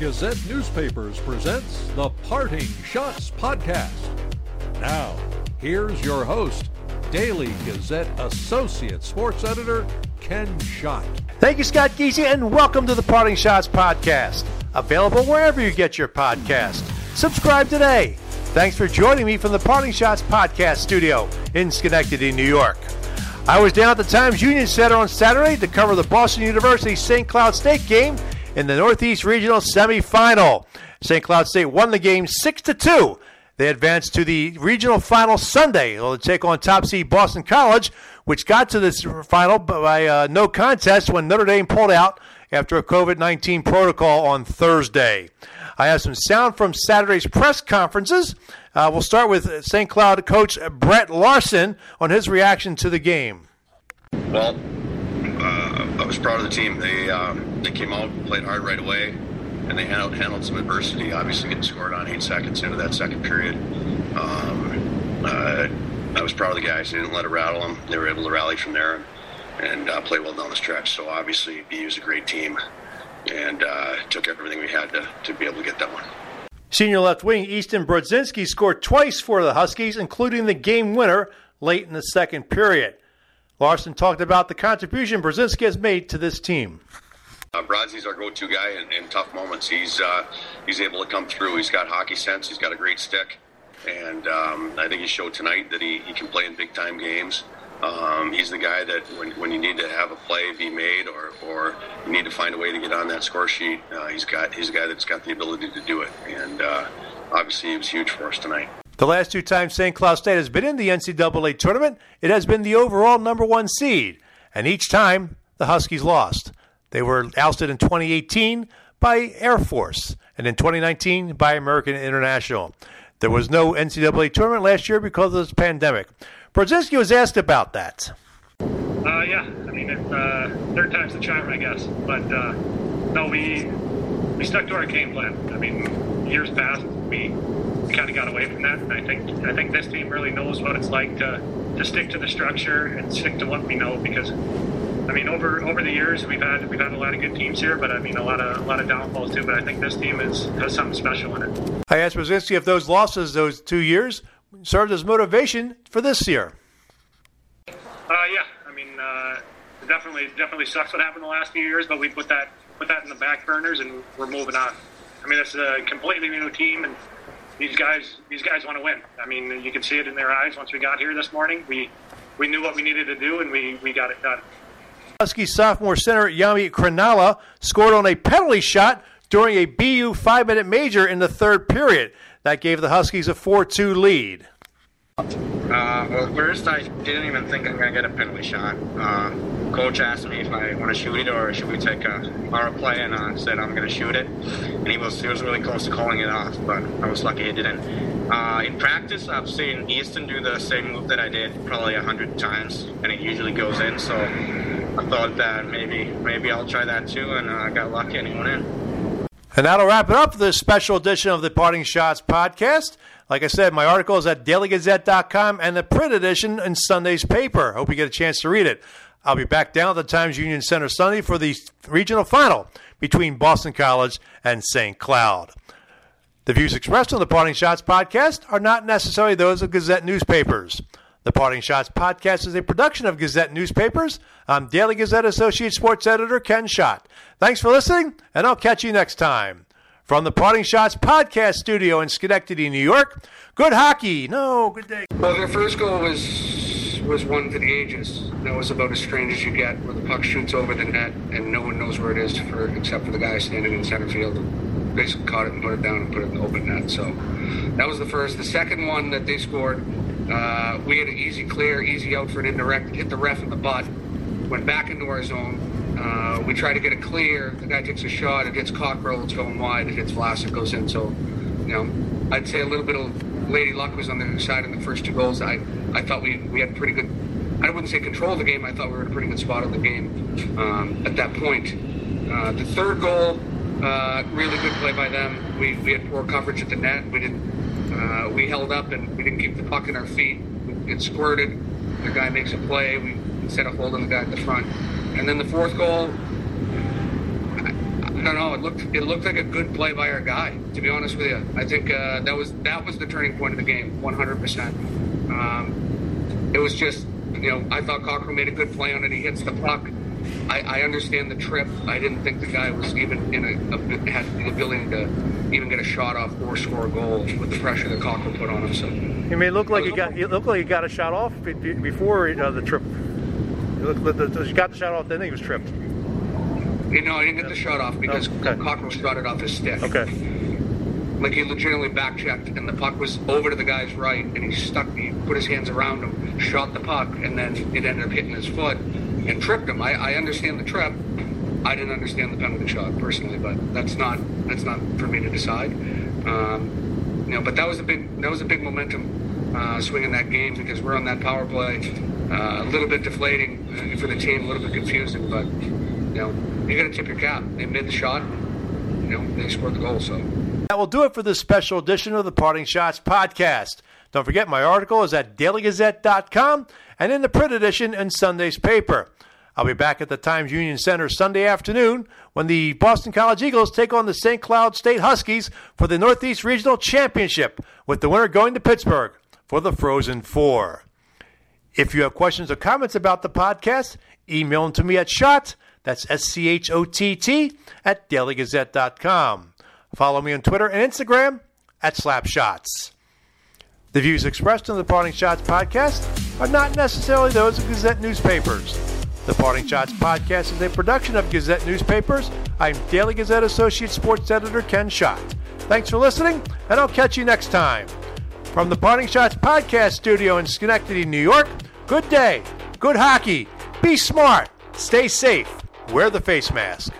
Gazette Newspapers presents the Parting Schotts Podcast. Now, here's your host, Daily Gazette Associate Sports Editor, Ken Schott. Thank you, Scott Geesey, and welcome to the Parting Schotts Podcast. Available wherever you get your podcast. Subscribe today. Thanks for joining me from the Parting Schotts Podcast studio in Schenectady, New York. I was down at the Times Union Center on Saturday to cover the Boston University St. Cloud State game in the Northeast Regional Semifinal. St. Cloud State won the game 6 to 2. They advanced to the regional final Sunday. They'll take on top seed Boston College, which got to this final by uh, no contest when Notre Dame pulled out after a COVID 19 protocol on Thursday. I have some sound from Saturday's press conferences. Uh, we'll start with St. Cloud coach Brett Larson on his reaction to the game. Well, was proud of the team. They um, they came out, played hard right away, and they handled, handled some adversity. Obviously, getting scored on eight seconds into that second period. Um, uh, I was proud of the guys. They didn't let it rattle them. They were able to rally from there and uh, play well down the stretch. So obviously, BU is a great team, and uh, took everything we had to, to be able to get that one. Senior left wing Easton Brodzinski scored twice for the Huskies, including the game winner late in the second period. Larson talked about the contribution Brodzinski has made to this team. Uh, Brodzy's our go-to guy in, in tough moments. He's uh, he's able to come through. He's got hockey sense. He's got a great stick, and um, I think he showed tonight that he, he can play in big-time games. Um, he's the guy that when, when you need to have a play be made or, or you need to find a way to get on that score sheet, uh, he's got he's a guy that's got the ability to do it. And uh, obviously, he was huge for us tonight. The last two times St. Cloud State has been in the NCAA tournament, it has been the overall number one seed, and each time the Huskies lost. They were ousted in 2018 by Air Force, and in 2019 by American International. There was no NCAA tournament last year because of this pandemic. Brodzinski was asked about that. Uh, yeah, I mean, it, uh, third time's the charm, I guess. But uh, no, we we stuck to our game plan. I mean, years past, we, kind of got away from that, and I think I think this team really knows what it's like to to stick to the structure and stick to what we know. Because I mean, over over the years, we've had we've had a lot of good teams here, but I mean, a lot of a lot of downfalls too. But I think this team is has something special in it. I asked Brodzinski if those losses, those two years, served as motivation for this year. Uh, yeah, I mean, uh, definitely definitely sucks what happened the last few years, but we put that put that in the back burners and we're moving on. I mean, it's a completely new team, and these guys these guys want to win. I mean, you can see it in their eyes. Once we got here this morning, we we knew what we needed to do, and we we got it done. Husky sophomore center Jami Krannila scored on a penalty shot during a BU five minute major in the third period. That gave the Huskies a 4 2 lead. Uh, well, first, I didn't even think I'm going to get a penalty shot. Um, coach asked me if I want to shoot it or should we take a power play, and I said I'm going to shoot it. And he was he was really close to calling it off, but I was lucky he didn't. Uh, in practice, I've seen Easton do the same move that I did probably a hundred times, and it usually goes in. So I thought that maybe maybe I'll try that too, and I uh, got lucky and it went in. And that'll wrap it up for this special edition of the Parting Schotts podcast. Like I said, my article is at dailygazette.com and the print edition in Sunday's paper. Hope you get a chance to read it. I'll be back down at the Times Union Center Sunday for the regional final between Boston College and St. Cloud. The views expressed on the Parting Schotts podcast are not necessarily those of Gazette newspapers. The Parting Schotts podcast is a production of Gazette Newspapers. I'm Daily Gazette Associate Sports Editor Ken Schott. Thanks for listening, and I'll catch you next time. From the Parting Schotts podcast studio in Schenectady, New York, good hockey. No, good day. Well, their first goal was was one for the ages. That was about as strange as you get, where the puck shoots over the net and no one knows where it is for except for the guy standing in center field. Basically caught it and put it down and put it in the open net. So that was the first. The second one that they scored uh, we had an easy clear, easy out for an indirect, hit the ref in the butt, went back into our zone. Uh, we try to get a clear. The guy takes a shot. It hits Cockerill. It's going wide. It hits Vlasic. Goes in. So, you know, I'd say a little bit of lady luck was on the side in the first two goals. I I thought we we had pretty good. I wouldn't say control of the game. I thought we were in a pretty good spot of the game um, at that point. Uh, the third goal, uh, really good play by them. We, we had poor coverage at the net. We didn't uh, we held up and we didn't keep the puck in our feet. It squirted. The guy makes a play. We instead of holding the guy at the front. And then the fourth goal, I, don't know. It looked it looked like a good play by our guy. To be honest with you, I think uh, that was that was the turning point of the game, 100. Um, percent It was just you know I thought Cockrum made a good play on it. He hits the puck. I, I understand the trip. I didn't think the guy was even in a, a had the ability to even get a shot off or score a goal with the pressure that Cockrum put on him. So He may look like he got he looked like he got a shot off be- be- before uh, the trip. He looked He got the shot off, then he was tripped. you know I didn't get the shot off because Oh, okay. Shot it off his stick. Okay. Like he legitimately back checked, and the puck was over to the guy's right, and he stuck. He put his hands around him, shot the puck, and then it ended up hitting his foot and tripped him. I, I understand the trip. I didn't understand the penalty shot personally, but that's not that's not for me to decide. Um, you know, but that was a big that was a big momentum uh, swing in that game because we're on that power play. Uh, a little bit deflating for the team, a little bit confusing, but you know, you got to tip your cap. They made the shot. You know, they scored the goal. So. That will do it for this special edition of the Parting Schotts podcast. Don't forget, my article is at dailygazette.com and in the print edition in Sunday's paper. I'll be back at the Times Union Center Sunday afternoon when the Boston College Eagles take on the St. Cloud State Huskies for the Northeast Regional Championship, with the winner going to Pittsburgh for the Frozen Four. If you have questions or comments about the podcast, email them to me at schott, that's S C H O T T, at dailygazette.com. Follow me on Twitter and Instagram at Slapshots. The views expressed in the Parting Schotts podcast are not necessarily those of Gazette newspapers. The Parting Schotts podcast is a production of Gazette newspapers. I'm Daily Gazette Associate Sports Editor Ken Schott. Thanks for listening, and I'll catch you next time. From the Parting Schotts podcast studio in Schenectady, New York, good day, good hockey, be smart, stay safe, wear the face mask.